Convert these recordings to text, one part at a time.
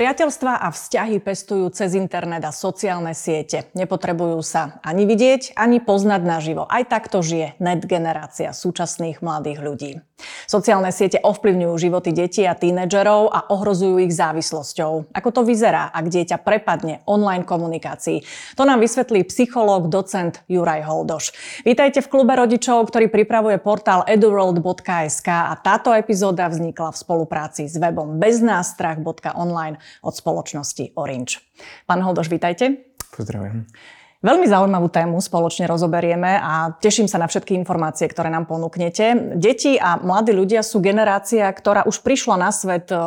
Priateľstva a vzťahy pestujú cez internet a sociálne siete. Nepotrebujú sa ani vidieť, ani poznať naživo. Aj takto žije net generácia súčasných mladých ľudí. Sociálne siete ovplyvňujú životy detí a tínedžerov a ohrozujú ich závislosťou. Ako to vyzerá, ak dieťa prepadne online komunikácii? To nám vysvetlí psychológ, docent Juraj Holdoš. Vítajte v klube rodičov, ktorý pripravuje portál eduworld.sk a táto epizóda vznikla v spolupráci s webom beznástrach.online od spoločnosti Orange. Pán Holdoš, vítajte. Pozdravujem. Veľmi zaujímavú tému spoločne rozoberieme a teším sa na všetky informácie, ktoré nám ponúknete. Deti a mladí ľudia sú generácia, ktorá už prišla na svet e,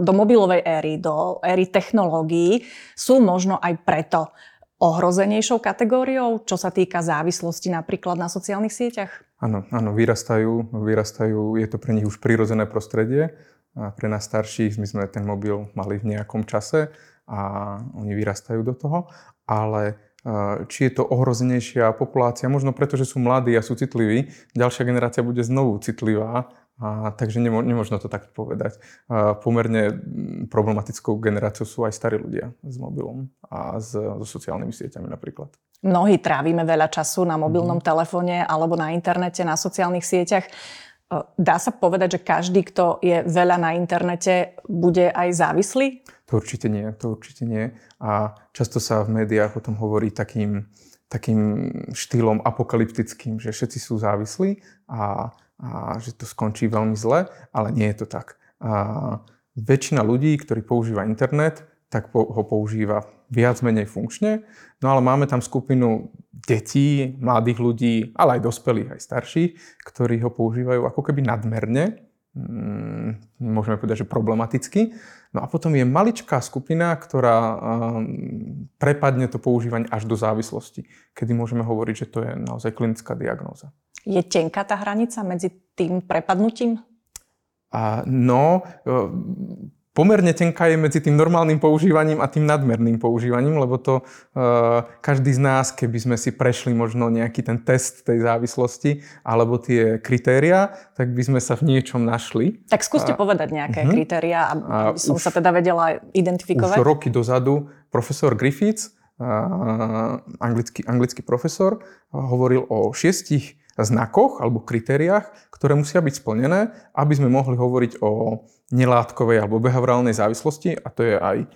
do mobilovej éry, do éry technológií. Sú možno aj preto ohrozenejšou kategóriou, čo sa týka závislosti napríklad na sociálnych sieťach? Áno, áno, vyrastajú, vyrastajú, je to pre nich už prirodzené prostredie a pre nás starších my sme ten mobil mali v nejakom čase a oni vyrastajú do toho, ale či je to ohrozenejšia populácia, možno preto, že sú mladí a sú citliví, ďalšia generácia bude znovu citlivá, a, takže nemo, nemožno to tak povedať. A, pomerne problematickou generáciou sú aj starí ľudia s mobilom a s, so sociálnymi sieťami napríklad. Mnohí trávime veľa času na mobilnom mm. telefóne alebo na internete, na sociálnych sieťach. Dá sa povedať, že každý, kto je veľa na internete, bude aj závislý? To určite nie, to určite nie. A často sa v médiách o tom hovorí takým, takým štýlom apokalyptickým, že všetci sú závislí a, a že to skončí veľmi zle, ale nie je to tak. A väčšina ľudí, ktorí používa internet, tak ho používa viac menej funkčne. No ale máme tam skupinu detí, mladých ľudí, ale aj dospelých, aj starších, ktorí ho používajú ako keby nadmerne, mm, môžeme povedať, že problematicky. No a potom je maličká skupina, ktorá mm, prepadne to používanie až do závislosti, kedy môžeme hovoriť, že to je naozaj klinická diagnóza. Je tenká tá hranica medzi tým prepadnutím? A no, pomerne tenká je medzi tým normálnym používaním a tým nadmerným používaním, lebo to uh, každý z nás, keby sme si prešli možno nejaký ten test tej závislosti alebo tie kritéria, tak by sme sa v niečom našli. Tak skúste a, povedať nejaké uh-huh. kritéria, aby som už, sa teda vedela identifikovať. Už roky dozadu profesor Griffiths, uh, anglický, anglický profesor, hovoril o šiestich znakoch alebo kritériách, ktoré musia byť splnené, aby sme mohli hovoriť o nelátkovej alebo behaviorálnej závislosti a to je aj a,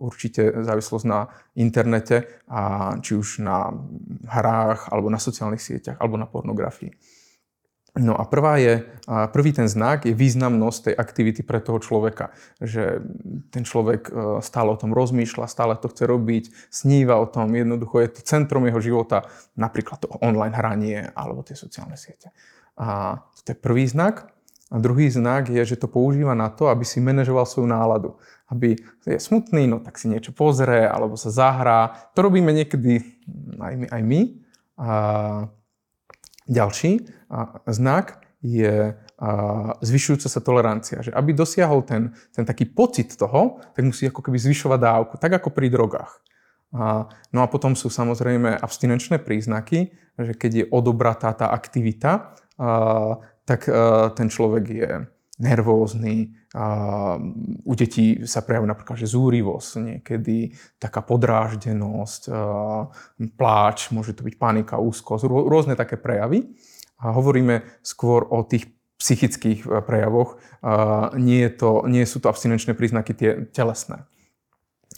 určite závislosť na internete a či už na hrách alebo na sociálnych sieťach alebo na pornografii. No a prvá je, a prvý ten znak je významnosť tej aktivity pre toho človeka. Že ten človek e, stále o tom rozmýšľa, stále to chce robiť, sníva o tom, jednoducho je to centrom jeho života, napríklad to online hranie alebo tie sociálne siete. A to je prvý znak. A druhý znak je, že to používa na to, aby si manažoval svoju náladu. Aby je smutný, no tak si niečo pozrie, alebo sa zahrá. To robíme niekedy aj my. Aj my. A ďalší znak je zvyšujúca sa tolerancia. Že aby dosiahol ten, ten taký pocit toho, tak musí ako keby zvyšovať dávku, tak ako pri drogách. No a potom sú samozrejme abstinenčné príznaky, že keď je odobratá tá aktivita, tak ten človek je nervózny. U detí sa prejavuje napríklad že zúrivosť, niekedy taká podráždenosť, pláč, môže to byť panika, úzkosť, rôzne také prejavy. A hovoríme skôr o tých psychických e, prejavoch. Nie, je to, nie sú to abstinenčné príznaky tie telesné,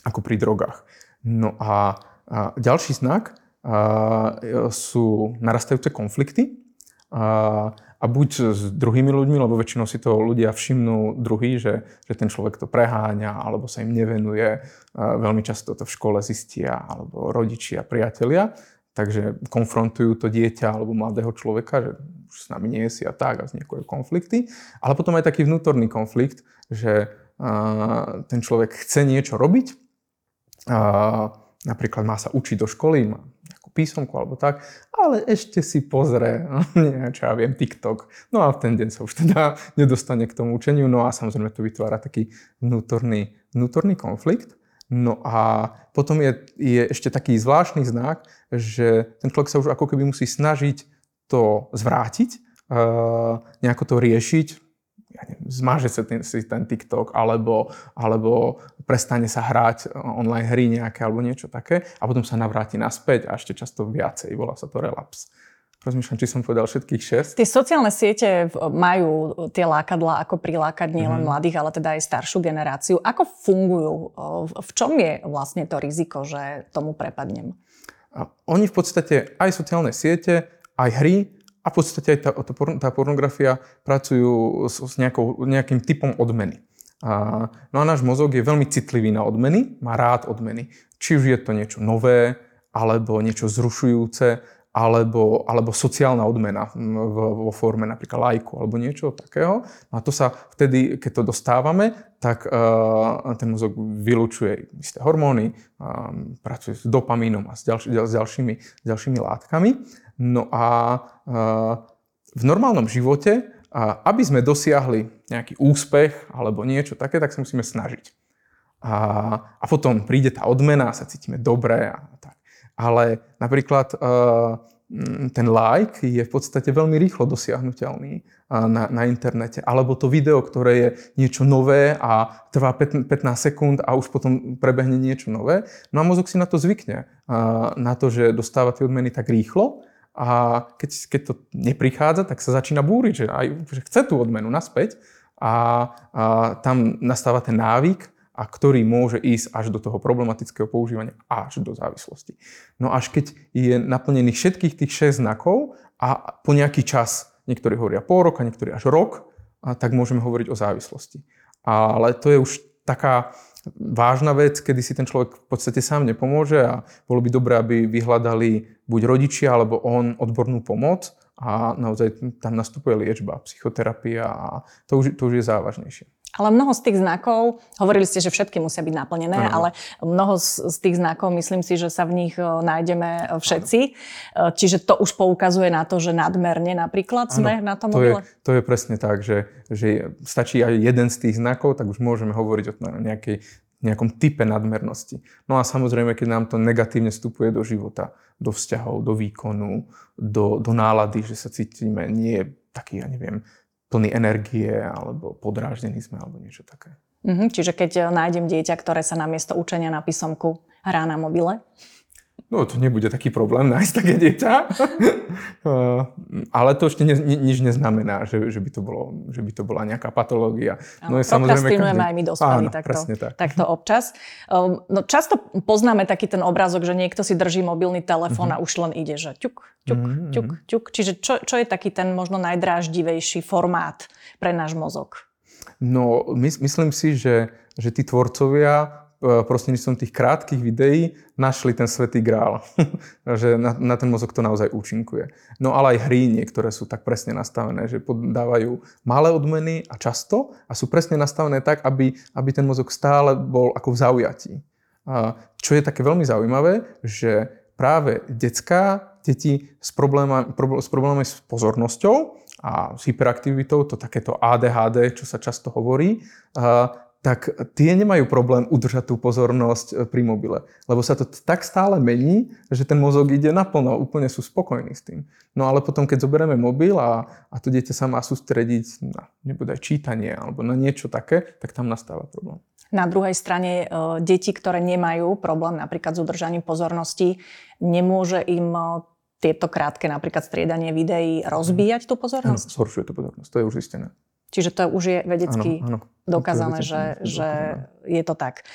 ako pri drogách. No a, ďalší znak a, sú narastajúce konflikty. A, buď s druhými ľuďmi, lebo väčšinou si to ľudia všimnú druhý, že, že ten človek to preháňa alebo sa im nevenuje. Veľmi často to v škole zistia alebo rodičia, priatelia. Takže konfrontujú to dieťa alebo mladého človeka, že už s nami nie si a tak a vznikajú konflikty. Ale potom aj taký vnútorný konflikt, že ten človek chce niečo robiť, napríklad má sa učiť do školy, má písomku alebo tak, ale ešte si pozrie, nie, čo ja viem, TikTok. No a v ten deň sa už teda nedostane k tomu učeniu, no a samozrejme to vytvára taký vnútorný, vnútorný konflikt. No a potom je, je ešte taký zvláštny znak, že ten človek sa už ako keby musí snažiť to zvrátiť, uh, nejako to riešiť, ja neviem, zmaže sa ten, si ten TikTok, alebo, alebo prestane sa hrať online hry nejaké, alebo niečo také a potom sa navráti naspäť a ešte často viacej, volá sa to relaps. Rozmýšľam, či som povedal všetkých šest. Tie sociálne siete majú tie lákadla, ako prilákať nielen mm-hmm. mladých, ale teda aj staršiu generáciu. Ako fungujú? V čom je vlastne to riziko, že tomu prepadnem? Oni v podstate aj sociálne siete, aj hry a v podstate aj tá, tá pornografia pracujú s, s nejakou, nejakým typom odmeny. A, no a náš mozog je veľmi citlivý na odmeny, má rád odmeny. Či už je to niečo nové, alebo niečo zrušujúce, alebo, alebo sociálna odmena vo forme napríklad lajku alebo niečo takého. A to sa vtedy, keď to dostávame, tak uh, ten mozog vylučuje isté hormóny, uh, pracuje s dopamínom a s, ďalši, s, ďalšími, s ďalšími látkami. No a v normálnom živote, aby sme dosiahli nejaký úspech alebo niečo také, tak sa musíme snažiť. A, a potom príde tá odmena, sa cítime dobre a tak ale napríklad uh, ten like je v podstate veľmi rýchlo dosiahnutelný na, na internete. Alebo to video, ktoré je niečo nové a trvá 15 sekúnd a už potom prebehne niečo nové. No a mozog si na to zvykne. Na to, že dostáva tie odmeny tak rýchlo a keď, keď to neprichádza, tak sa začína búriť, že, aj, že chce tú odmenu naspäť a, a tam nastáva ten návyk a ktorý môže ísť až do toho problematického používania, až do závislosti. No až keď je naplnených všetkých tých 6 znakov a po nejaký čas, niektorí hovoria pol roka, niektorí až rok, a tak môžeme hovoriť o závislosti. Ale to je už taká vážna vec, kedy si ten človek v podstate sám nepomôže a bolo by dobré, aby vyhľadali buď rodičia alebo on odbornú pomoc a naozaj tam nastupuje liečba, psychoterapia a to už, to už je závažnejšie. Ale mnoho z tých znakov, hovorili ste, že všetky musia byť naplnené, ano. ale mnoho z, z tých znakov, myslím si, že sa v nich nájdeme všetci. Ano. Čiže to už poukazuje na to, že nadmerne napríklad sme ano, na tom to je, to je presne tak, že, že stačí aj jeden z tých znakov, tak už môžeme hovoriť o nejakej, nejakom type nadmernosti. No a samozrejme, keď nám to negatívne vstupuje do života, do vzťahov, do výkonu, do, do nálady, že sa cítime nie taký, ja neviem, plný energie alebo podráždený sme alebo niečo také. Mm-hmm, čiže keď eh, nájdem dieťa, ktoré sa namiesto učenia na písomku hrá na mobile? No to nebude taký problém nájsť také dieťa. Eh, ale to ešte ne, nič neznamená, že, že, by to bolo, že by to bola nejaká patológia. No, no prokrastinujeme každý... aj my dospelí takto, tak. takto občas. Ehm, no, často poznáme taký ten obrázok, že niekto si drží mobilný telefón mm-hmm. a už len ide, že ťuk, ťuk, mm-hmm. ťuk, ťuk. Čiže čo, čo je taký ten možno najdráždivejší formát pre náš mozog? No, my, myslím si, že, že tí tvorcovia prostredníctvom tých krátkých videí našli ten svetý grál. že na, na ten mozog to naozaj účinkuje. No ale aj hry niektoré sú tak presne nastavené, že podávajú malé odmeny a často a sú presne nastavené tak, aby, aby ten mozog stále bol ako v zaujatí. A čo je také veľmi zaujímavé, že práve detská, deti s problémami, s problémami s pozornosťou a s hyperaktivitou, to takéto ADHD, čo sa často hovorí, tak tie nemajú problém udržať tú pozornosť e, pri mobile. Lebo sa to tak stále mení, že ten mozog ide naplno, úplne sú spokojní s tým. No ale potom, keď zoberieme mobil a, a to dieťa sa má sústrediť na nebude čítanie alebo na niečo také, tak tam nastáva problém. Na druhej strane e, deti, ktoré nemajú problém napríklad s udržaním pozornosti, nemôže im e, tieto krátke napríklad striedanie videí rozbíjať tú pozornosť? Áno, zhoršuje tú pozornosť, to je už zistené. Čiže to už je vedecky áno, áno. Dokázané, že, že je to tak.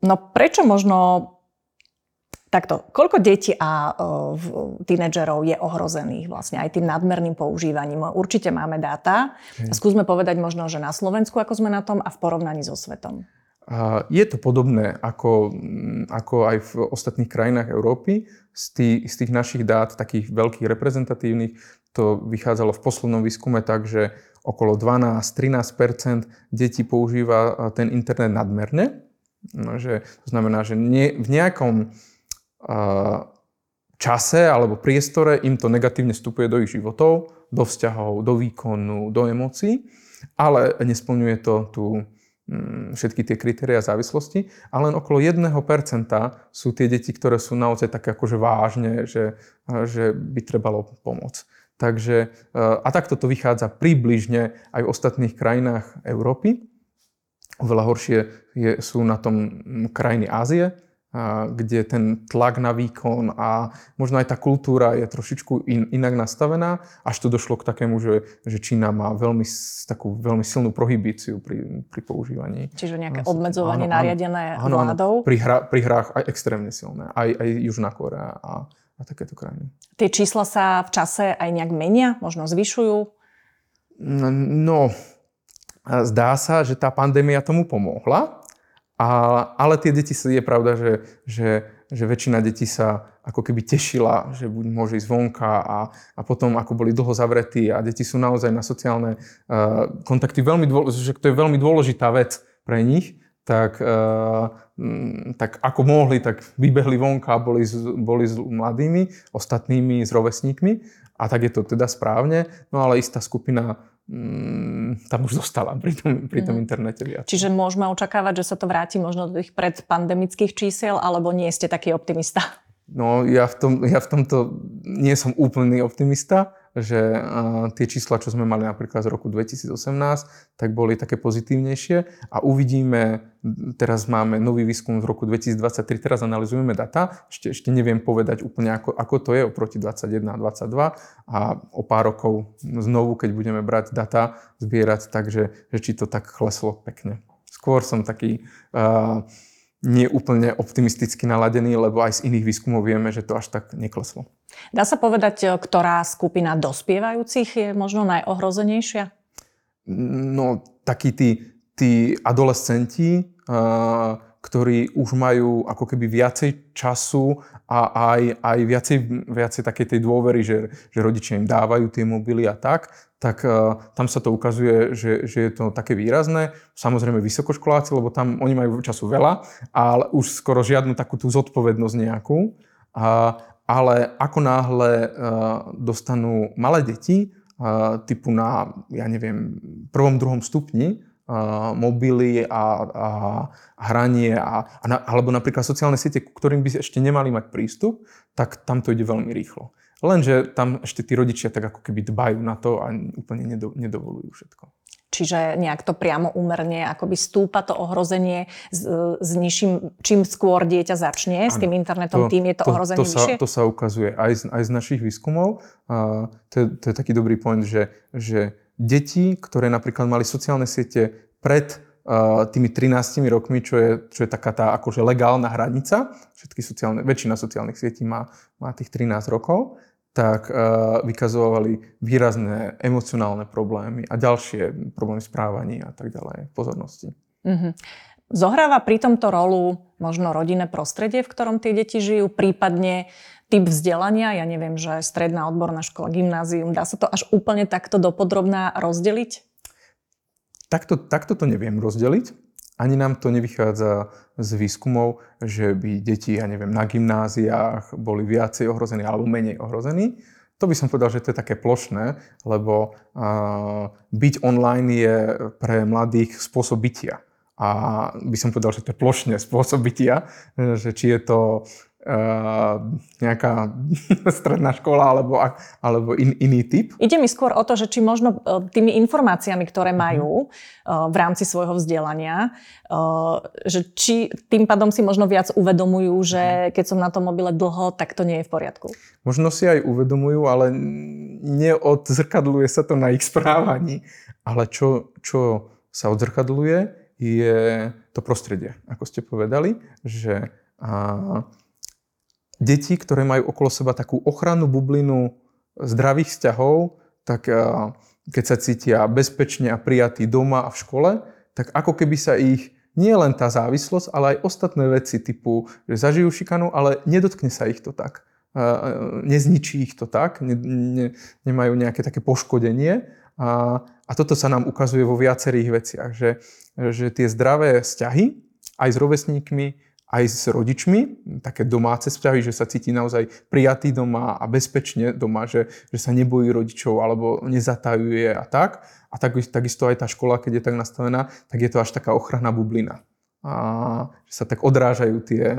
No prečo možno takto, koľko detí a tínedžerov je ohrozených vlastne aj tým nadmerným používaním? Určite máme dáta. Skúsme povedať možno, že na Slovensku, ako sme na tom a v porovnaní so svetom. Je to podobné ako, ako aj v ostatných krajinách Európy. Z tých, z tých našich dát, takých veľkých reprezentatívnych, to vychádzalo v poslednom výskume tak, že okolo 12-13% detí používa ten internet nadmerne. No, že, to znamená, že nie, v nejakom uh, čase alebo priestore im to negatívne vstupuje do ich životov, do vzťahov, do výkonu, do emócií, ale nesplňuje to tú Mm, všetky tie kritéria závislosti a len okolo 1% sú tie deti, ktoré sú naozaj také akože vážne, že, že by trebalo pomôcť. Takže, a takto to vychádza približne aj v ostatných krajinách Európy. Oveľa horšie je, sú na tom krajiny Ázie, kde ten tlak na výkon a možno aj tá kultúra je trošičku in, inak nastavená, až to došlo k takému, že, že Čína má veľmi, takú veľmi silnú prohibíciu pri, pri používaní. Čiže nejaké obmedzovanie áno, nariadené áno, vládou? Áno, pri, hra, pri hrách aj extrémne silné, aj, aj Južná Korea a, a takéto krajiny. Tie čísla sa v čase aj nejak menia, možno zvyšujú? No, no zdá sa, že tá pandémia tomu pomohla, a, ale tie deti, je pravda, že, že, že väčšina detí sa ako keby tešila, že buď môže ísť vonka a, a potom ako boli dlho zavretí a deti sú naozaj na sociálne uh, kontakty veľmi dôležité, že to je veľmi dôležitá vec pre nich, tak, uh, tak ako mohli, tak vybehli vonka a boli, boli s mladými, ostatnými, s rovesníkmi a tak je to teda správne, no ale istá skupina mm, tam už zostala pri tom, pri tom mm. internete viac. Čiže môžeme očakávať, že sa to vráti možno do tých predpandemických čísiel, alebo nie ste taký optimista? No ja v, tom, ja v tomto nie som úplný optimista, že tie čísla, čo sme mali napríklad z roku 2018, tak boli také pozitívnejšie a uvidíme, teraz máme nový výskum z roku 2023, teraz analizujeme data, ešte, ešte neviem povedať úplne, ako, ako to je oproti 21 a 22 a o pár rokov znovu, keď budeme brať data, zbierať, takže že či to tak kleslo pekne. Skôr som taký uh, nie úplne optimisticky naladený, lebo aj z iných výskumov vieme, že to až tak nekleslo. Dá sa povedať, e, ktorá skupina dospievajúcich je možno najohrozenejšia? No, takí tí, tí adolescenti, ktorí už majú ako keby viacej času a aj, aj viacej, viacej takej tej dôvery, že, že rodičia im dávajú tie mobily a tak, tak uh, tam sa to ukazuje, že, že je to také výrazné. Samozrejme vysokoškoláci, lebo tam oni majú času veľa, ale už skoro žiadnu takú tú zodpovednosť nejakú. Uh, ale ako náhle uh, dostanú malé deti, uh, typu na, ja neviem, prvom, druhom stupni, mobily a, a hranie, a, a na, alebo napríklad sociálne siete, ku ktorým by ešte nemali mať prístup, tak tam to ide veľmi rýchlo. Lenže tam ešte tí rodičia tak ako keby dbajú na to a úplne nedo, nedovolujú všetko. Čiže nejak to priamo úmerne akoby stúpa to ohrozenie s, s nižším, čím skôr dieťa začne ano, s tým internetom, to, tým je to, to ohrozenie to sa, vyššie? To sa ukazuje aj z, aj z našich výskumov. A to, je, to je taký dobrý point, že, že deti, ktoré napríklad mali sociálne siete pred tými 13 rokmi, čo je, čo je taká tá akože legálna hranica, všetky sociálne, väčšina sociálnych sietí má, má tých 13 rokov, tak uh, vykazovali výrazné emocionálne problémy a ďalšie problémy správaní a tak ďalej, pozornosti. Mm-hmm. Zohráva pri tomto rolu možno rodinné prostredie, v ktorom tie deti žijú, prípadne typ vzdelania, ja neviem, že stredná odborná škola, gymnázium, dá sa to až úplne takto dopodrobná rozdeliť? Takto, takto to neviem rozdeliť. Ani nám to nevychádza z výskumov, že by deti, ja neviem, na gymnáziách boli viacej ohrození alebo menej ohrození. To by som povedal, že to je také plošné, lebo uh, byť online je pre mladých spôsob bytia. A by som povedal, že to je plošne spôsob bytia, že či je to Uh, nejaká stredná škola alebo, alebo in, iný typ. Ide mi skôr o to, že či možno uh, tými informáciami, ktoré mhm. majú uh, v rámci svojho vzdelania, uh, že či tým pádom si možno viac uvedomujú, že mhm. keď som na tom mobile dlho, tak to nie je v poriadku. Možno si aj uvedomujú, ale neodzrkadluje sa to na ich správaní. Ale čo, čo sa odzrkadluje, je to prostredie, ako ste povedali, že uh, deti, ktoré majú okolo seba takú ochrannú bublinu zdravých vzťahov, tak keď sa cítia bezpečne a prijatí doma a v škole, tak ako keby sa ich nie len tá závislosť, ale aj ostatné veci typu, že zažijú šikanu, ale nedotkne sa ich to tak. Nezničí ich to tak, ne, ne, nemajú nejaké také poškodenie. A, a toto sa nám ukazuje vo viacerých veciach, že, že tie zdravé vzťahy aj s rovesníkmi, aj s rodičmi, také domáce vzťahy, že sa cíti naozaj prijatý doma a bezpečne doma, že, že sa nebojí rodičov alebo nezatajuje a tak. A tak, takisto aj tá škola, keď je tak nastavená, tak je to až taká ochranná bublina. A že sa tak odrážajú tie,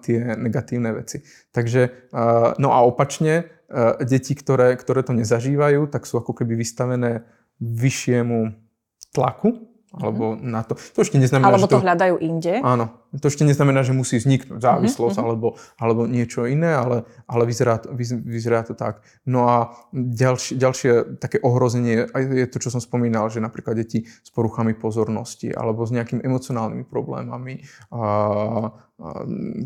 tie negatívne veci. Takže, no a opačne, deti, ktoré, ktoré to nezažívajú, tak sú ako keby vystavené vyššiemu tlaku alebo mm-hmm. na to. To ešte neznamená, alebo že to, to hľadajú inde. Áno. To ešte neznamená, že musí vzniknúť závislosť mm-hmm. alebo, alebo niečo iné, ale, ale vyzerá, to, vyzerá to tak. No a ďalšie, ďalšie také ohrozenie je to, čo som spomínal, že napríklad deti s poruchami pozornosti alebo s nejakými emocionálnymi problémami. A,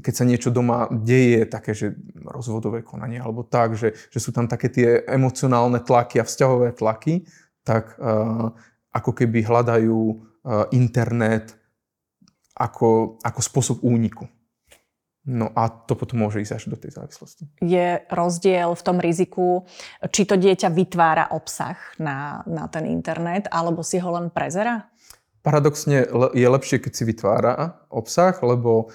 keď sa niečo doma deje, také, že rozvodové konanie alebo tak, že, že sú tam také tie emocionálne tlaky a vzťahové tlaky, tak a, ako keby hľadajú eh, internet ako, ako spôsob úniku. No a to potom môže ísť až do tej závislosti. Je rozdiel v tom riziku, či to dieťa vytvára obsah na, na ten internet, alebo si ho len prezera? Paradoxne je lepšie, keď si vytvára obsah, lebo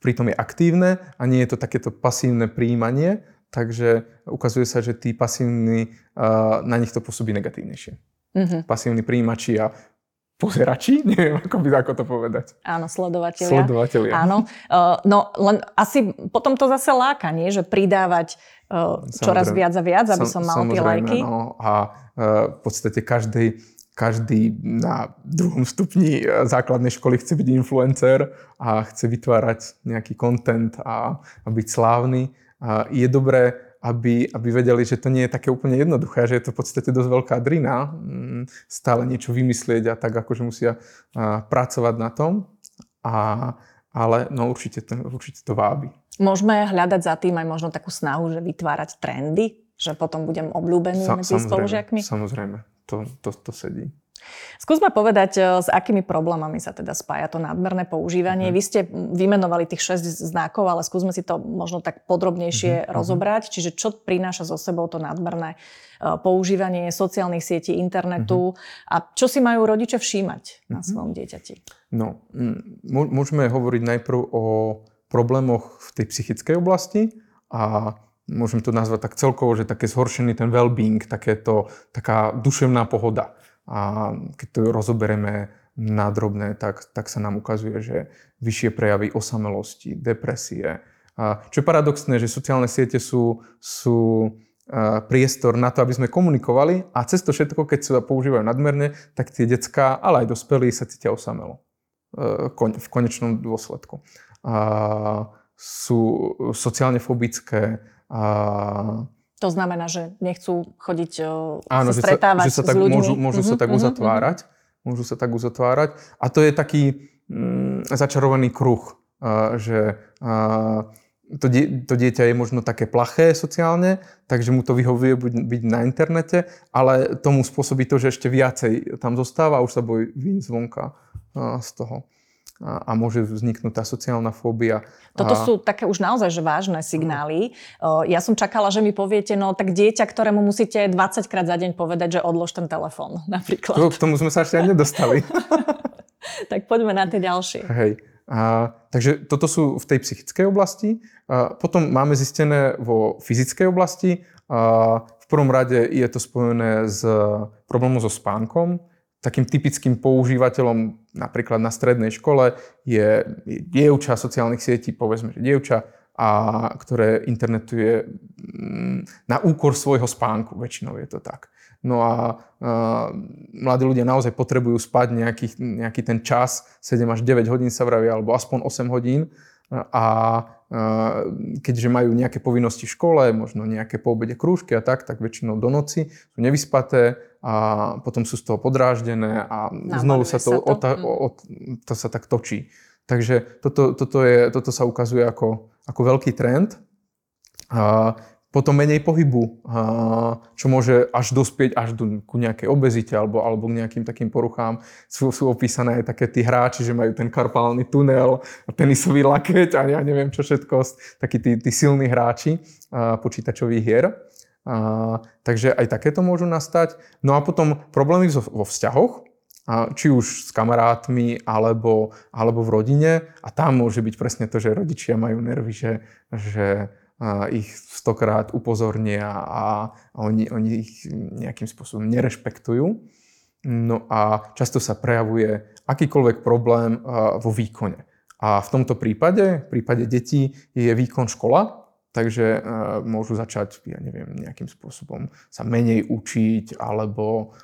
pritom je aktívne a nie je to takéto pasívne príjmanie, takže ukazuje sa, že tí pasívni, eh, na nich to pôsobí negatívnejšie mm-hmm. pasívni príjimači a pozerači, neviem, ako by ako to povedať. Áno, sledovatelia. Sledovatelia. Áno, uh, no len asi potom to zase láka, nie? Že pridávať uh, čoraz viac a viac, aby som mal tie lajky. No, a uh, v podstate každý, každý na druhom stupni základnej školy chce byť influencer a chce vytvárať nejaký content a, a byť slávny. A je dobré aby, aby vedeli, že to nie je také úplne jednoduché, že je to v podstate dosť veľká drina, mm, stále niečo vymyslieť a tak akože musia pracovať na tom. A, ale no určite to, určite to vábi. Môžeme hľadať za tým aj možno takú snahu, že vytvárať trendy, že potom budem obľúbený Sa, medzi spolužiakmi? Samozrejme, to, to, to sedí. Skúsme povedať, e, s akými problémami sa teda spája to nadmerné používanie. Mm. Vy ste vymenovali tých 6 znakov, ale skúsme si to možno tak podrobnejšie mm. rozobrať. Čiže čo prináša so sebou to nadmerné e, používanie sociálnych sietí, internetu mm. a čo si majú rodiče všímať na mhm. svojom dieťati? No, môžeme hovoriť najprv o problémoch v tej psychickej oblasti a môžem to nazvať tak celkovo, že také zhoršený ten well-being, takéto, taká duševná pohoda. A keď to rozoberieme na drobné, tak, tak sa nám ukazuje, že vyššie prejavy osamelosti, depresie. A čo je paradoxné, že sociálne siete sú, sú priestor na to, aby sme komunikovali a cez to všetko, keď sa používajú nadmerne, tak tie decka, ale aj dospelí sa cítia osamelo e, v konečnom dôsledku. A sú sociálne fobické, a to znamená, že nechcú chodiť Áno, sa stretávať že sa, že sa tak, s ľuďmi. Môžu, môžu uh-huh, sa tak uh-huh, uzatvárať. Uh-huh. Môžu sa tak uzatvárať. A to je taký mm, začarovaný kruh, uh, že uh, to, die, to dieťa je možno také plaché sociálne, takže mu to vyhovuje byť, byť na internete, ale tomu spôsobí to, že ešte viacej tam zostáva a už sa bojí zvonka uh, z toho a, môže vzniknúť tá sociálna fóbia. Toto a... sú také už naozaj že vážne signály. Ja som čakala, že mi poviete, no tak dieťa, ktorému musíte 20 krát za deň povedať, že odlož ten telefón napríklad. To, k tomu sme sa ešte ani nedostali. tak poďme na tie ďalšie. Hej. A, takže toto sú v tej psychickej oblasti. A, potom máme zistené vo fyzickej oblasti. A, v prvom rade je to spojené s problémom so spánkom takým typickým používateľom napríklad na strednej škole je dievča sociálnych sietí, povedzme, že dievča, a ktoré internetuje mm, na úkor svojho spánku, väčšinou je to tak. No a, a mladí ľudia naozaj potrebujú spať nejaký, nejaký ten čas, 7 až 9 hodín sa vraví, alebo aspoň 8 hodín. A keďže majú nejaké povinnosti v škole, možno nejaké po obede krúžky a tak, tak väčšinou do noci sú nevyspaté a potom sú z toho podráždené a Nábaluje znovu sa to, sa to. Ota, mm. o, to sa tak točí. Takže toto, toto, je, toto sa ukazuje ako, ako veľký trend. A potom menej pohybu, čo môže až dospieť až do, ku nejakej obezite alebo, alebo k nejakým takým poruchám. Sú, sú opísané aj také tí hráči, že majú ten karpálny tunel, tenisový lakeť a ja neviem čo všetko, takí tí, tí silní hráči počítačových hier. A, takže aj takéto môžu nastať. No a potom problémy vo, vzťahoch, a či už s kamarátmi alebo, alebo v rodine. A tam môže byť presne to, že rodičia majú nervy, že, že ich stokrát upozornia a oni, oni ich nejakým spôsobom nerešpektujú. No a často sa prejavuje akýkoľvek problém vo výkone. A v tomto prípade, v prípade detí, je výkon škola, takže môžu začať, ja neviem, nejakým spôsobom sa menej učiť alebo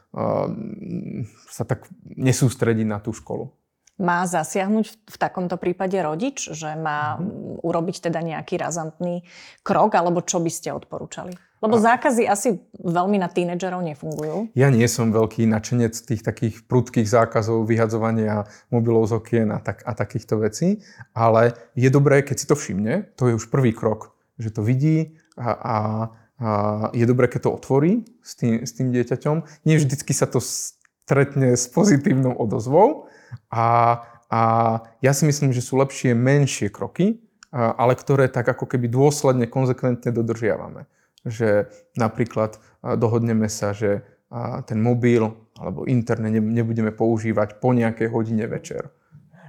sa tak nesústrediť na tú školu. Má zasiahnuť v takomto prípade rodič, že má mm-hmm. urobiť teda nejaký razantný krok, alebo čo by ste odporúčali? Lebo zákazy asi veľmi na tínedžerov nefungujú. Ja nie som veľký načenec tých takých prudkých zákazov, vyhadzovania mobilov z okien a, tak, a takýchto vecí, ale je dobré, keď si to všimne, to je už prvý krok, že to vidí a, a, a je dobré, keď to otvorí s tým, s tým dieťaťom. Nie vždycky sa to stretne s pozitívnou odozvou, a, a ja si myslím, že sú lepšie menšie kroky, ale ktoré tak ako keby dôsledne, konzekventne dodržiavame. Že napríklad dohodneme sa, že ten mobil alebo internet nebudeme používať po nejakej hodine večer.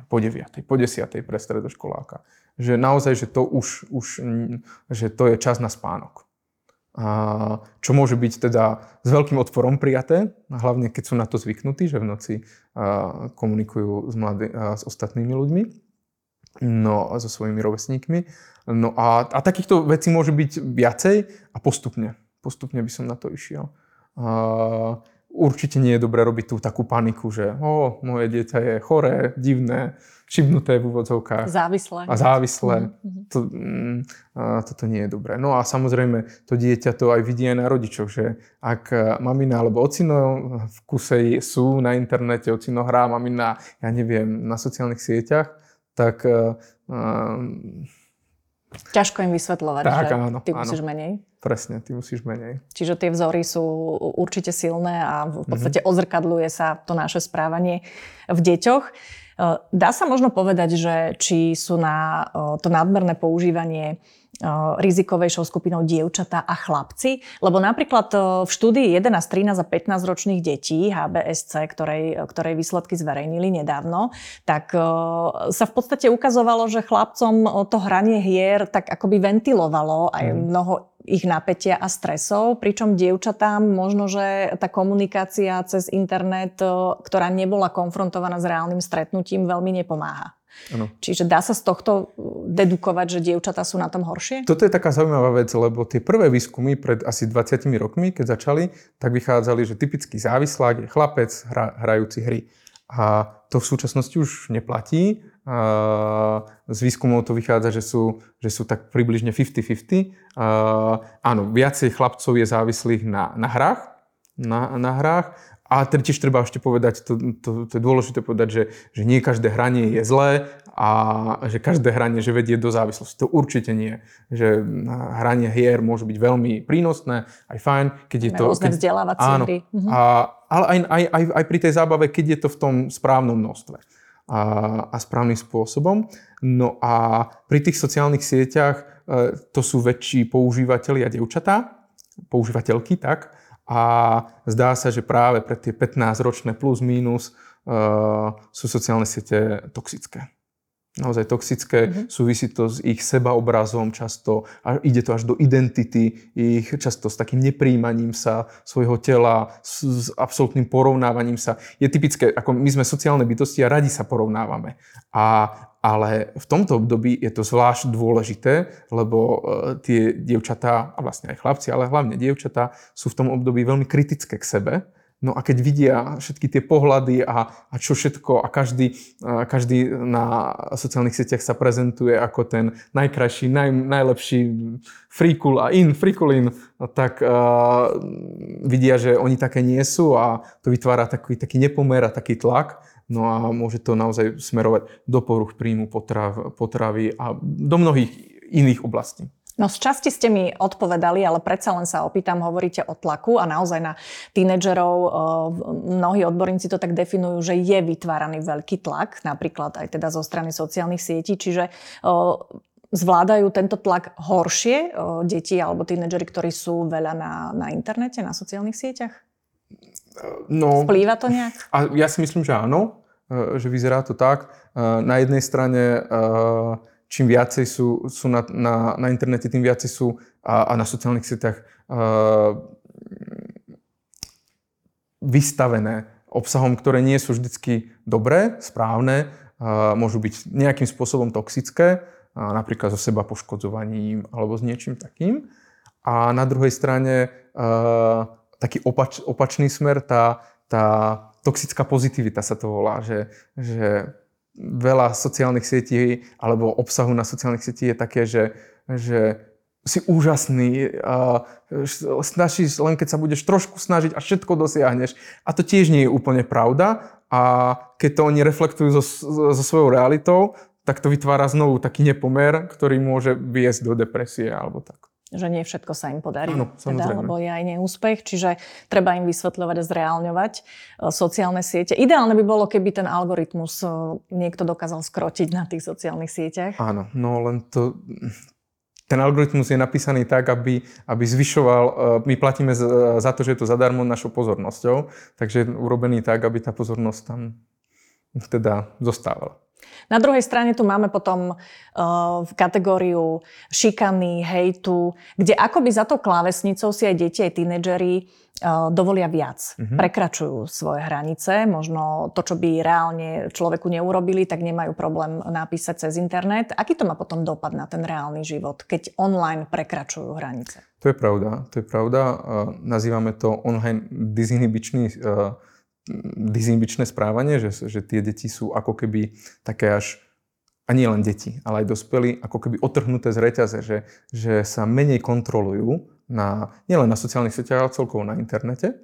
Po 9, po 10 pre stredoškoláka. Že naozaj, že to už, už že to je čas na spánok čo môže byť teda s veľkým odporom prijaté, hlavne keď sú na to zvyknutí, že v noci komunikujú s, mladý, s ostatnými ľuďmi, no a so svojimi rovesníkmi. No a, a takýchto vecí môže byť viacej a postupne. Postupne by som na to išiel. A, určite nie je dobré robiť tú takú paniku, že o, moje dieťa je choré, divné, šibnuté v úvodzovkách. Závislé. A závislé. Mm-hmm. To, mm, a toto nie je dobré. No a samozrejme, to dieťa to aj vidí aj na rodičoch, že ak mamina alebo ocino v kuse sú na internete, ocino hrá, mamina, ja neviem, na sociálnych sieťach, tak... Uh, Ťažko im vysvetľovať, tak, že áno, ty musíš áno. menej. Presne, ty musíš menej. Čiže tie vzory sú určite silné a v podstate mm-hmm. ozrkadluje sa to naše správanie v deťoch. Eh, dá sa možno povedať, že či sú na eh, to nadmerné používanie rizikovejšou skupinou dievčatá a chlapci. Lebo napríklad v štúdii 11, 13 a 15 ročných detí HBSC, ktorej, ktorej výsledky zverejnili nedávno, tak sa v podstate ukazovalo, že chlapcom to hranie hier tak akoby ventilovalo aj mhm. mnoho ich napätia a stresov, pričom dievčatám možno, že tá komunikácia cez internet, ktorá nebola konfrontovaná s reálnym stretnutím, veľmi nepomáha. Ano. Čiže dá sa z tohto dedukovať, že dievčatá sú na tom horšie? Toto je taká zaujímavá vec, lebo tie prvé výskumy pred asi 20 rokmi, keď začali, tak vychádzali, že typický závislák je chlapec hra, hrajúci hry. A to v súčasnosti už neplatí. Z výskumov to vychádza, že sú, že sú tak približne 50-50. Áno, viacej chlapcov je závislých na, na hrách, na, na hrách a tiež treba ešte povedať, to, to, to je dôležité povedať, že, že nie každé hranie je zlé a že každé hranie, že vedie do závislosti. To určite nie. Že hranie hier môže byť veľmi prínosné, aj fajn, keď je to... Rôzne vzdelávacie áno, hry. Mhm. A, ale aj, aj, aj, aj pri tej zábave, keď je to v tom správnom množstve a, a správnym spôsobom. No a pri tých sociálnych sieťach e, to sú väčší používateľi a devčatá, používateľky, tak, a zdá sa, že práve pre tie 15-ročné plus minus uh, sú sociálne siete toxické. Naozaj toxické, mm-hmm. súvisí to s ich sebaobrazom často a ide to až do identity ich, často s takým nepríjmaním sa svojho tela, s, s absolútnym porovnávaním sa. Je typické, ako my sme sociálne bytosti a radi sa porovnávame. A ale v tomto období je to zvlášť dôležité, lebo e, tie dievčatá, a vlastne aj chlapci, ale hlavne dievčatá, sú v tom období veľmi kritické k sebe. No a keď vidia všetky tie pohľady a, a čo všetko a každý, a každý na sociálnych sieťach sa prezentuje ako ten najkrajší, naj, najlepší frikul a in, frikulin, tak uh, vidia, že oni také nie sú a to vytvára taký, taký nepomer a taký tlak. No a môže to naozaj smerovať do poruch príjmu potrav, potravy a do mnohých iných oblastí. No z časti ste mi odpovedali, ale predsa len sa opýtam, hovoríte o tlaku a naozaj na tínedžerov mnohí odborníci to tak definujú, že je vytváraný veľký tlak, napríklad aj teda zo strany sociálnych sietí, čiže zvládajú tento tlak horšie deti alebo tínedžeri, ktorí sú veľa na, na internete, na sociálnych sieťach? No, Vplýva to nejak? A ja si myslím, že áno, e, že vyzerá to tak. E, na jednej strane, e, čím viacej sú, sú na, na, na internete, tým viacej sú a, a na sociálnych sieťach vystavené obsahom, ktoré nie sú vždycky dobré, správne, môžu byť nejakým spôsobom toxické, napríklad so seba poškodzovaním alebo s niečím takým. A na druhej strane taký opač, opačný smer, tá, tá toxická pozitivita sa to volá, že, že veľa sociálnych sietí alebo obsahu na sociálnych sietí je také, že, že si úžasný, a snažíš len keď sa budeš trošku snažiť a všetko dosiahneš. A to tiež nie je úplne pravda a keď to oni reflektujú so, so svojou realitou, tak to vytvára znovu taký nepomer, ktorý môže viesť do depresie alebo tak že nie všetko sa im podarí, Áno, teda, lebo je aj neúspech, čiže treba im vysvetľovať a zreálňovať e, sociálne siete. Ideálne by bolo, keby ten algoritmus e, niekto dokázal skrotiť na tých sociálnych sieťach. Áno, no len to, ten algoritmus je napísaný tak, aby, aby zvyšoval, e, my platíme za to, že je to zadarmo našou pozornosťou, takže je urobený tak, aby tá pozornosť tam teda zostávala. Na druhej strane tu máme potom uh, kategóriu šikany, hejtu, kde akoby za tou klávesnicou si aj deti, aj tínedžeri uh, dovolia viac. Mm-hmm. Prekračujú svoje hranice, možno to, čo by reálne človeku neurobili, tak nemajú problém napísať cez internet. Aký to má potom dopad na ten reálny život, keď online prekračujú hranice? To je pravda, to je pravda. Uh, nazývame to online disinhibičný uh, dizinhibičné správanie, že, že tie deti sú ako keby také až a nie len deti, ale aj dospelí, ako keby otrhnuté z reťaze, že, že sa menej kontrolujú na, nielen na sociálnych sieťach, ale celkovo na internete.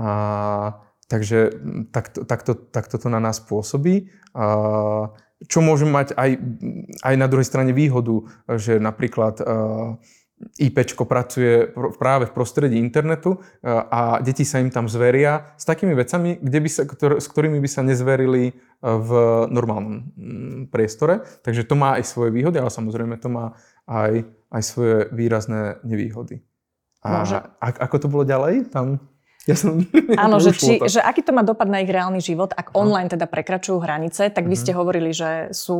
A, takže takto, takto, takto to na nás pôsobí. A, čo môže mať aj, aj na druhej strane výhodu, že napríklad IPčko pracuje práve v prostredí internetu e, a deti sa im tam zveria s takými vecami, kde by sa, ktor- s ktorými by sa nezverili e, v normálnom mm, priestore. Takže to má aj svoje výhody, ale samozrejme to má aj, aj svoje výrazné nevýhody. A, a ako to bolo ďalej? Tam ja som... Áno, že, či, že aký to má dopad na ich reálny život, ak online teda prekračujú hranice, tak vy ste mhm. hovorili, že sú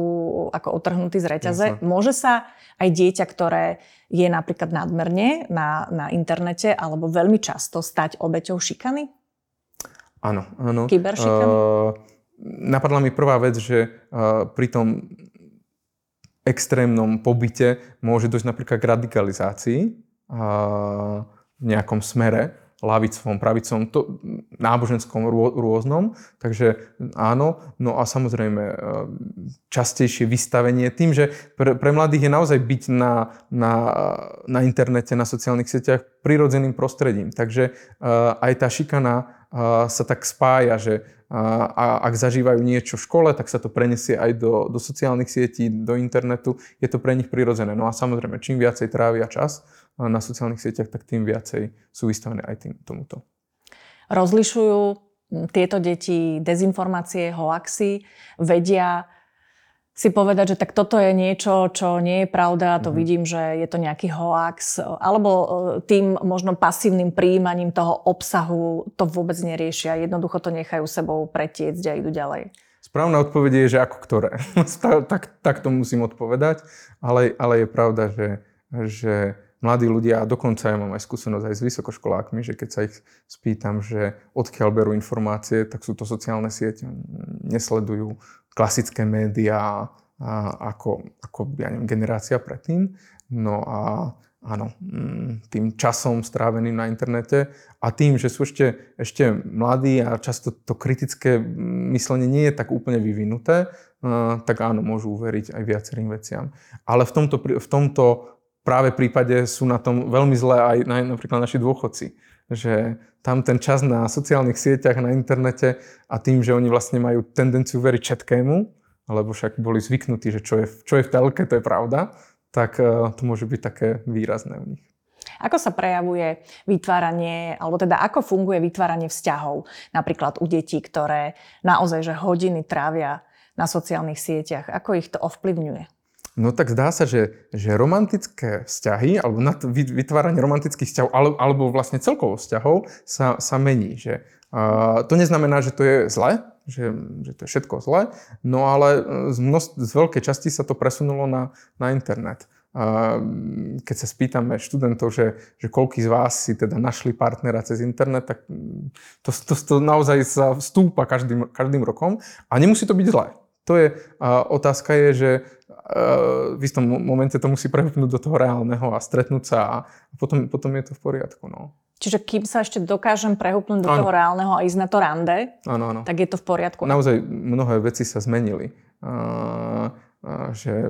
ako otrhnutí z reťaze. Jasne. Môže sa aj dieťa, ktoré je napríklad nadmerne na, na internete alebo veľmi často stať obeťou šikany? Áno, áno. Kyberšikany? Uh, napadla mi prvá vec, že uh, pri tom extrémnom pobyte môže dojsť napríklad k radikalizácii uh, v nejakom smere lavicovom, pravicom, to, náboženskom rôznom. Takže áno, no a samozrejme e, častejšie vystavenie tým, že pre, pre mladých je naozaj byť na, na, na internete, na sociálnych sieťach prirodzeným prostredím. Takže uh, aj tá šikana uh, sa tak spája, že a ak zažívajú niečo v škole, tak sa to prenesie aj do, do sociálnych sietí, do internetu. Je to pre nich prirodzené. No a samozrejme, čím viacej trávia čas, na sociálnych sieťach, tak tým viacej sú vystavené aj tým, tomuto. Rozlišujú tieto deti dezinformácie, hoaxy, vedia si povedať, že tak toto je niečo, čo nie je pravda, to mm-hmm. vidím, že je to nejaký hoax, alebo e, tým možno pasívnym príjmaním toho obsahu to vôbec neriešia, jednoducho to nechajú sebou pretiecť a idú ďalej. Správna odpoveď je, že ako ktoré. tak, tak to musím odpovedať, ale, ale je pravda, že, že mladí ľudia, a dokonca ja mám aj skúsenosť aj s vysokoškolákmi, že keď sa ich spýtam, že odkiaľ berú informácie, tak sú to sociálne siete. Nesledujú klasické médiá ako, ako ja neviem, generácia predtým. No a áno, mm, tým časom stráveným na internete a tým, že sú ešte, ešte mladí a často to kritické myslenie nie je tak úplne vyvinuté, tak áno, môžu uveriť aj viacerým veciam. Ale v tomto, v tomto práve prípade sú na tom veľmi zle aj napríklad naši dôchodci. Že tam ten čas na sociálnych sieťach, na internete a tým, že oni vlastne majú tendenciu veriť všetkému, alebo však boli zvyknutí, že čo je, čo je v telke, to je pravda, tak uh, to môže byť také výrazné u nich. Ako sa prejavuje vytváranie, alebo teda ako funguje vytváranie vzťahov napríklad u detí, ktoré naozaj že hodiny trávia na sociálnych sieťach? Ako ich to ovplyvňuje? No tak zdá sa, že, že romantické vzťahy, alebo vytváranie romantických vzťahov, alebo, vlastne celkovo vzťahov sa, sa mení. Že, uh, to neznamená, že to je zle, že, že to je všetko zle, no ale z, množ, z veľkej časti sa to presunulo na, na internet. keď sa spýtame študentov, že, že koľký z vás si teda našli partnera cez internet, tak mm, to, to, to naozaj sa stúpa každým, každým rokom a nemusí to byť zlé. To je, otázka je, že v istom momente to musí prehúpnúť do toho reálneho a stretnúť sa a potom, potom je to v poriadku. No. Čiže kým sa ešte dokážem prehúpnúť do ano. toho reálneho a ísť na to rande, ano, ano. tak je to v poriadku. Naozaj mnohé veci sa zmenili. A, a, že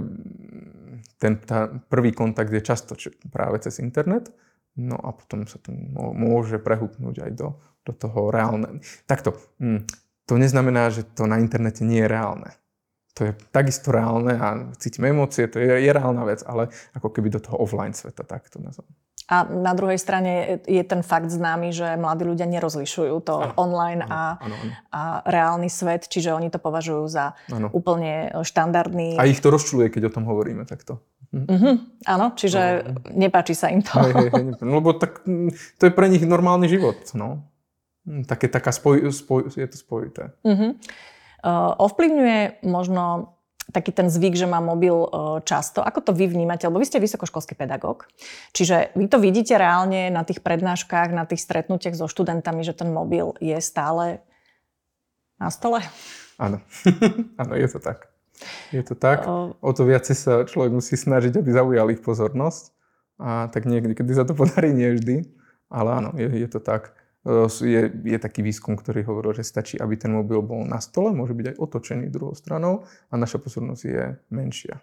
ten tá prvý kontakt je často práve cez internet, no a potom sa to môže prehúpnúť aj do, do toho reálne. Takto, hm, to neznamená, že to na internete nie je reálne. To je takisto reálne a cítime emócie, to je, je reálna vec, ale ako keby do toho offline sveta, tak to nazvem. A na druhej strane je ten fakt známy, že mladí ľudia nerozlišujú to ano, online ano, a, ano, ano. a reálny svet, čiže oni to považujú za ano. úplne štandardný. A ich to rozčuluje, keď o tom hovoríme takto. Mhm. Uh-huh. Áno, čiže no. nepáči sa im to. Hej, hej, hej, no, lebo tak, to je pre nich normálny život. No. Hm, také, taká spoj, spoj, je to spojité. Uh-huh. Uh, ovplyvňuje možno taký ten zvyk, že má mobil často. Ako to vy vnímate? Lebo vy ste vysokoškolský pedagóg. Čiže vy to vidíte reálne na tých prednáškach, na tých stretnutiach so študentami, že ten mobil je stále na stole? Áno. Áno, je to tak. Je to tak. O to viacej sa človek musí snažiť, aby zaujal ich pozornosť. A tak niekedy sa to podarí, nie vždy. Ale áno, je, je to tak. Je, je taký výskum, ktorý hovoril, že stačí, aby ten mobil bol na stole, môže byť aj otočený druhou stranou a naša pozornosť je menšia.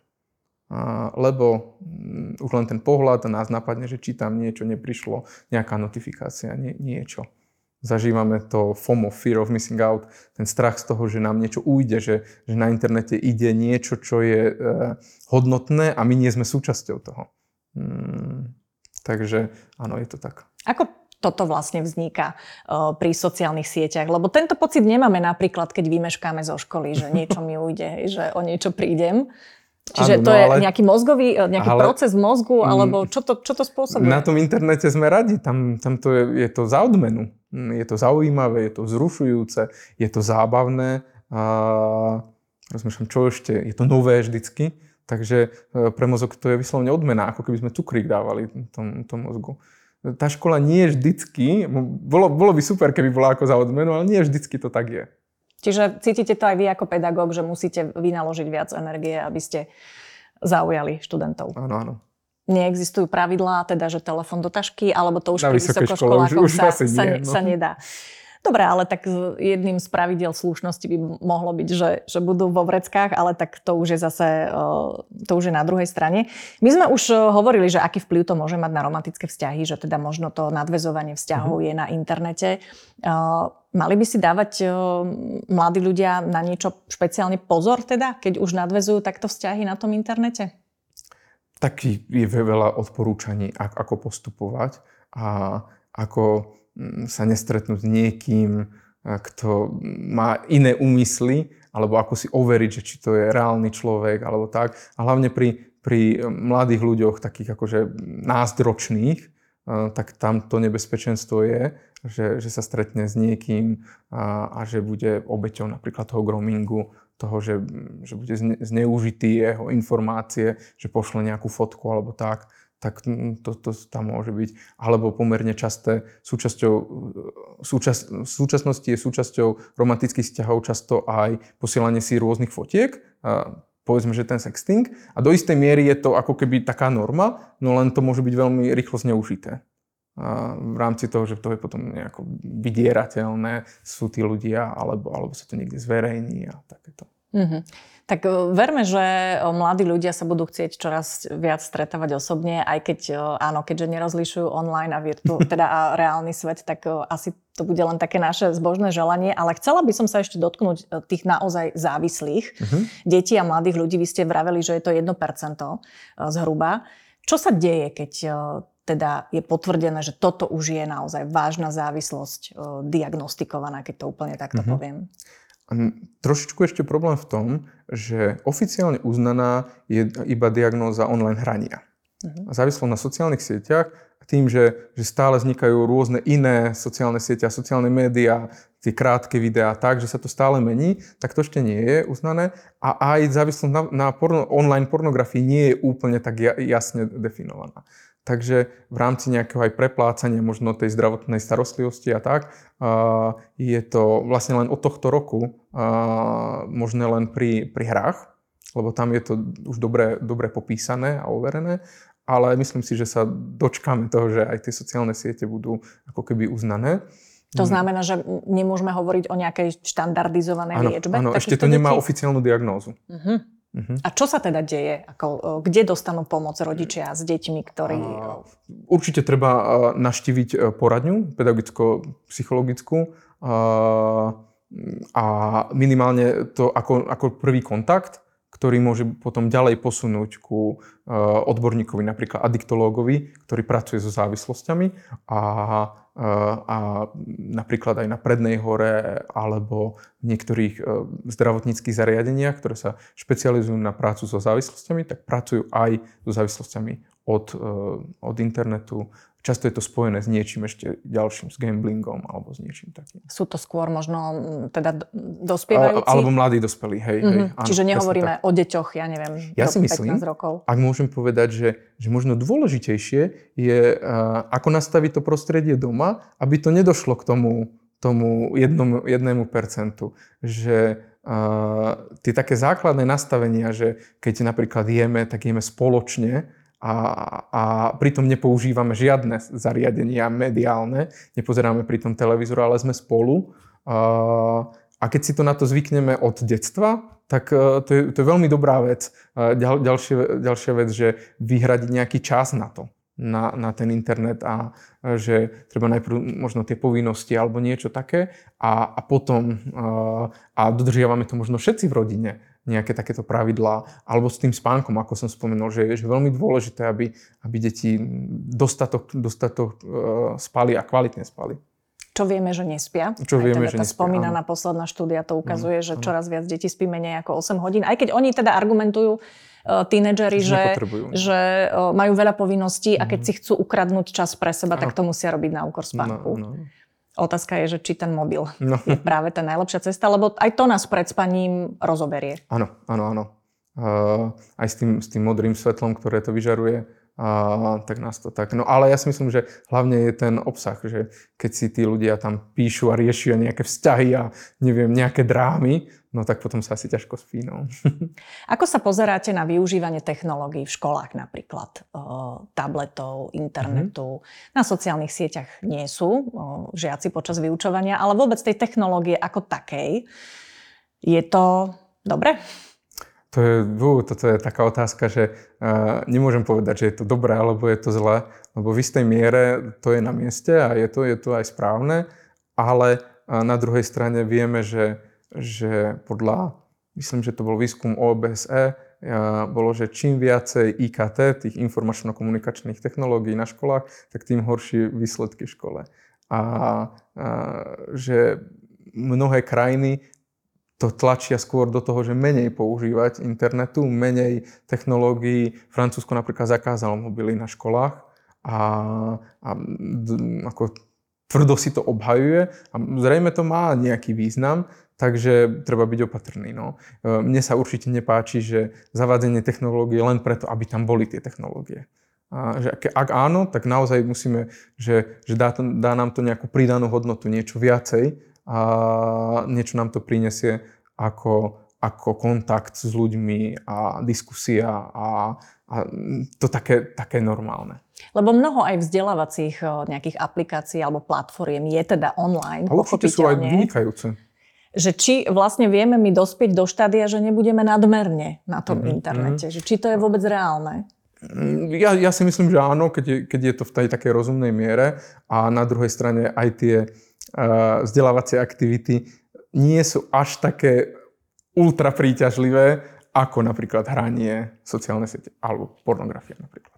A, lebo um, už len ten pohľad nás napadne, že či tam niečo neprišlo, nejaká notifikácia, nie, niečo zažívame to FOMO, Fear of Missing Out, ten strach z toho, že nám niečo ujde, že, že na internete ide niečo, čo je e, hodnotné a my nie sme súčasťou toho. Hmm, takže áno, je to tak. Ako toto vlastne vzniká uh, pri sociálnych sieťach. Lebo tento pocit nemáme napríklad, keď vymeškáme zo školy, že niečo mi ujde, že o niečo prídem. Čiže ano, to no, je ale, nejaký mozgový, e, nejaký ale, proces mozgu, mm, alebo čo to, čo to spôsobuje? Na tom internete sme radi, tam, tam to je, je to za odmenu. Mm, je to zaujímavé, je to vzrušujúce, je to zábavné. A rozmýšľam, čo ešte, je to nové vždycky. Takže e, pre mozog to je vyslovene odmena, ako keby sme cukrík dávali tom, tom mozgu. Tá škola nie vždycky, bolo, bolo by super, keby bola ako za odmenu, ale nie vždycky to tak je. Čiže cítite to aj vy ako pedagóg, že musíte vynaložiť viac energie, aby ste zaujali študentov. Áno, áno. Neexistujú pravidlá, teda, že telefon do tašky, alebo to už pri vysokoškolákoch sa, sa, ne, no. sa nedá. Dobre, ale tak jedným z pravidel slušnosti by mohlo byť, že, že budú vo vreckách, ale tak to už je zase to už je na druhej strane. My sme už hovorili, že aký vplyv to môže mať na romantické vzťahy, že teda možno to nadvezovanie vzťahov uh-huh. je na internete. Mali by si dávať mladí ľudia na niečo špeciálne pozor teda, keď už nadvezujú takto vzťahy na tom internete? Taký je veľa odporúčaní, ako postupovať a ako sa nestretnúť s niekým, kto má iné úmysly, alebo ako si overiť, že či to je reálny človek, alebo tak. A hlavne pri, pri mladých ľuďoch, takých akože názdročných, tak tam to nebezpečenstvo je, že, že sa stretne s niekým a, a že bude obeťou napríklad toho groomingu, toho, že, že bude zneužitý jeho informácie, že pošle nejakú fotku alebo tak tak to, to tam môže byť. Alebo pomerne časté súčasťou, súčas, v súčasnosti je súčasťou romantických vzťahov často aj posielanie si rôznych fotiek, povedzme, že ten sexting. A do istej miery je to ako keby taká norma, no len to môže byť veľmi rýchlo zneužité. A v rámci toho, že to je potom nejako vydierateľné, sú tí ľudia, alebo, alebo sa to niekde zverejní a takéto. Mm-hmm. Tak e, verme, že e, mladí ľudia sa budú chcieť čoraz viac stretávať osobne, aj keď e, áno, keďže nerozlišujú online a, virtu, teda a reálny svet, tak asi to bude len také naše zbožné želanie. Ale chcela by som sa ešte dotknúť tých naozaj závislých uh-huh. detí a mladých ľudí. Vy ste vraveli, že je to 1% zhruba. Čo sa deje, keď teda je potvrdené, že toto už je naozaj vážna závislosť diagnostikovaná, keď to úplne takto uh-huh. poviem? Trošičku ešte problém v tom, že oficiálne uznaná je iba diagnóza online hrania. Uh-huh. Závislosť na sociálnych sieťach tým, že, že stále vznikajú rôzne iné sociálne siete a sociálne médiá, tie krátke videá tak, že sa to stále mení, tak to ešte nie je uznané. A aj závislosť na, na porno, online pornografii nie je úplne tak jasne definovaná. Takže v rámci nejakého aj preplácania možno tej zdravotnej starostlivosti a tak, je to vlastne len od tohto roku možné len pri, pri hrách, lebo tam je to už dobre, dobre popísané a overené ale myslím si, že sa dočkáme toho, že aj tie sociálne siete budú ako keby uznané. To znamená, že nemôžeme hovoriť o nejakej štandardizovanej ano, liečbe? Áno, ešte to nemá oficiálnu diagnózu. Uh-huh. Uh-huh. A čo sa teda deje? Ako, kde dostanú pomoc rodičia s deťmi, ktorí... Určite treba naštíviť e, poradňu pedagogicko-psychologickú a, minimálne to ako, ako prvý kontakt ktorý môže potom ďalej posunúť ku eh, odborníkovi, napríklad adiktológovi, ktorý pracuje so závislosťami a, a napríklad aj na Prednej hore alebo v niektorých eh, zdravotníckých zariadeniach, ktoré sa špecializujú na prácu so závislosťami, tak pracujú aj so závislosťami od, od internetu, Často je to spojené s niečím ešte ďalším, s gamblingom alebo s niečím takým. Sú to skôr možno teda dospievajúci? A, alebo mladí dospelí, hej. Mm-hmm. hej áno, Čiže nehovoríme o deťoch, ja neviem, ja si myslím, rokov. ak môžem povedať, že, že možno dôležitejšie je, uh, ako nastaviť to prostredie doma, aby to nedošlo k tomu, tomu jednomu, jednému percentu. Že uh, tie také základné nastavenia, že keď napríklad jeme, tak jeme spoločne, a, a pritom nepoužívame žiadne zariadenia mediálne, nepozeráme pritom televízor, ale sme spolu. A, a keď si to na to zvykneme od detstva, tak e, to je, to je veľmi dobrá vec. Ďal, ďalšie, ďalšia vec, že vyhradiť nejaký čas na to, na, na ten internet a e, že treba najprv možno tie povinnosti alebo niečo také a, a potom a dodržiavame to možno všetci v rodine nejaké takéto pravidlá, alebo s tým spánkom, ako som spomenul, že je že veľmi dôležité, aby, aby deti dostatok, dostatok uh, spali a kvalitne spali. Čo vieme, že nespia. Čo vieme, teda že tá spomínaná áno. posledná štúdia to ukazuje, že čoraz viac detí spí menej ako 8 hodín. Aj keď oni teda argumentujú, uh, tínedžeri, že, že uh, majú veľa povinností a keď mm. si chcú ukradnúť čas pre seba, tak to musia robiť na úkor spánku. No, no. Otázka je, že či ten mobil no. je práve tá najlepšia cesta, lebo aj to nás pred spaním rozoberie. Áno, áno, áno. Uh, aj s tým, s tým modrým svetlom, ktoré to vyžaruje, uh, tak nás to tak... No ale ja si myslím, že hlavne je ten obsah, že keď si tí ľudia tam píšu a riešia nejaké vzťahy a neviem, nejaké drámy, no tak potom sa asi ťažko spí. No. Ako sa pozeráte na využívanie technológií v školách napríklad? tabletov, internetu. Mm-hmm. Na sociálnych sieťach nie sú žiaci počas vyučovania, ale vôbec tej technológie ako takej. Je to dobre? To je, vú, toto je taká otázka, že uh, nemôžem povedať, že je to dobré alebo je to zlé, lebo v istej miere to je na mieste a je to, je to aj správne, ale uh, na druhej strane vieme, že že podľa, myslím, že to bol výskum OBSE, bolo, že čím viacej IKT, tých informačno-komunikačných technológií na školách, tak tým horšie výsledky v škole. A, a že mnohé krajiny to tlačia skôr do toho, že menej používať internetu, menej technológií. Francúzsko napríklad zakázalo mobily na školách a, a ako tvrdo si to obhajuje a zrejme to má nejaký význam, Takže treba byť opatrný. No. E, mne sa určite nepáči, že zavádzanie technológie len preto, aby tam boli tie technológie. A že ak áno, tak naozaj musíme, že, že dá, dá nám to nejakú pridanú hodnotu, niečo viacej a niečo nám to prinesie ako, ako kontakt s ľuďmi a diskusia a, a to také, také normálne. Lebo mnoho aj vzdelávacích nejakých aplikácií alebo platformiem je teda online. A určite sú aj vynikajúce že či vlastne vieme my dospieť do štádia, že nebudeme nadmerne na tom mm-hmm. internete. Že či to je vôbec reálne? Mm, ja, ja si myslím, že áno, keď je, keď je to v tej takej rozumnej miere a na druhej strane aj tie vzdelávacie aktivity nie sú až také ultra príťažlivé ako napríklad hranie, sociálne siete alebo pornografia napríklad.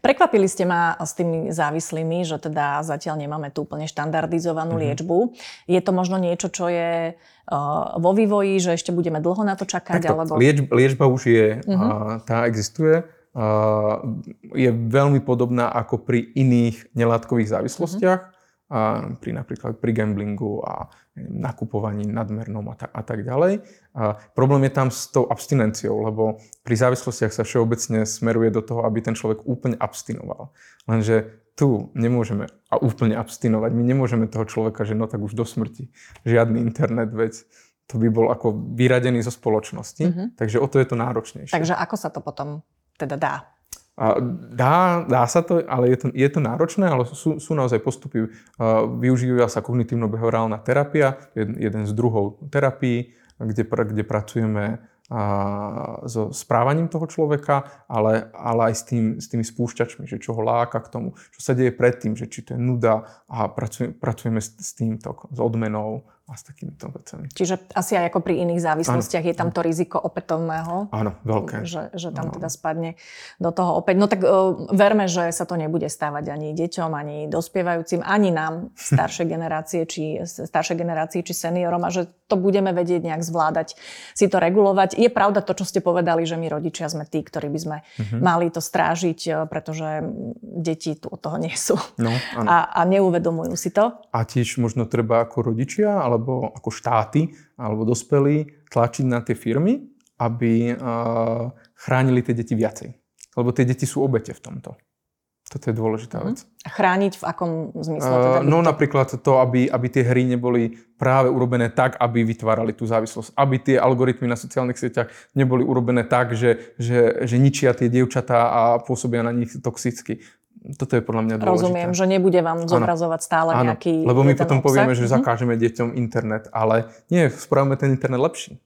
Prekvapili ste ma s tými závislými, že teda zatiaľ nemáme tú úplne štandardizovanú mm-hmm. liečbu. Je to možno niečo, čo je uh, vo vývoji, že ešte budeme dlho na to čakať? Takto, alebo... lieč, liečba už je, mm-hmm. a tá existuje. je veľmi podobná ako pri iných nelátkových závislostiach, mm-hmm. Pri napríklad pri gamblingu a nakupovaní nadmernom a, ta, a tak ďalej. A problém je tam s tou abstinenciou, lebo pri závislostiach sa všeobecne smeruje do toho, aby ten človek úplne abstinoval. Lenže tu nemôžeme a úplne abstinovať. My nemôžeme toho človeka, že no tak už do smrti. Žiadny internet, vec to by bol ako vyradený zo spoločnosti. Mm-hmm. Takže o to je to náročnejšie. Takže ako sa to potom teda dá? Dá, dá sa to, ale je to, je to náročné, ale sú, sú naozaj postupy. Využíva sa kognitívno-behaviorálna terapia, jeden z druhov terapii, kde, kde pracujeme a, so správaním toho človeka, ale, ale aj s, tým, s tými spúšťačmi, že čo ho láka k tomu, čo sa deje predtým, že či to je nuda a pracujeme, pracujeme s, s týmto, s odmenou a s takýmito vecami. Čiže asi aj ako pri iných závislostiach ano. je tam to riziko opätovného. Áno, veľké. Že, že tam ano. teda spadne do toho opäť. No tak uh, verme, že sa to nebude stávať ani deťom, ani dospievajúcim, ani nám, staršej generácie, či staršej generácii, či seniorom a že to budeme vedieť nejak zvládať, si to regulovať. Je pravda to, čo ste povedali, že my rodičia sme tí, ktorí by sme uh-huh. mali to strážiť, e, pretože deti tu od toho nie sú. No, a, a neuvedomujú si to. A tiež možno treba ako rodičia, ale alebo ako štáty alebo dospelí tlačiť na tie firmy, aby chránili tie deti viacej. Lebo tie deti sú obete v tomto. Toto je dôležitá vec. A chrániť v akom zmysle? Teda uh, no to... napríklad to, aby, aby tie hry neboli práve urobené tak, aby vytvárali tú závislosť. Aby tie algoritmy na sociálnych sieťach neboli urobené tak, že, že, že ničia tie dievčatá a pôsobia na nich toxicky toto je podľa mňa dôležité. Rozumiem, že nebude vám zobrazovať stále ano. nejaký Lebo my potom obsah. povieme, že mhm. zakážeme deťom internet, ale nie, spravíme ten internet lepší,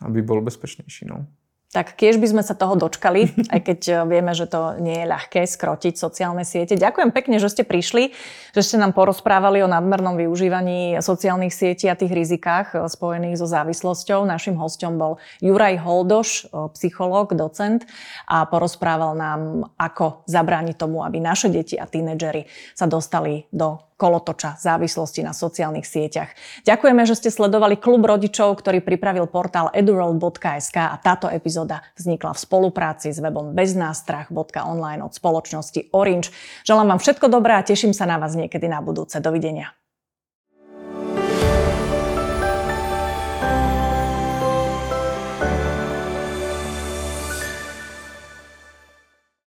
aby bol bezpečnejší. No. Tak keď by sme sa toho dočkali, aj keď eh, vieme, že to nie je ľahké skrotiť sociálne siete. Ďakujem pekne, že ste prišli, že ste nám porozprávali o nadmernom využívaní sociálnych sietí a tých rizikách eh, spojených so závislosťou. Našim hostom bol Juraj Holdoš, eh, psychológ, docent a porozprával nám, ako zabrániť tomu, aby naše deti a tínedžery sa dostali do kolotoča závislosti na sociálnych sieťach. Ďakujeme, že ste sledovali klub rodičov, ktorý pripravil portál eduroll.sk a táto epizóda vznikla v spolupráci s webom beznástrach.online od spoločnosti Orange. Želám vám všetko dobré a teším sa na vás niekedy na budúce. Dovidenia.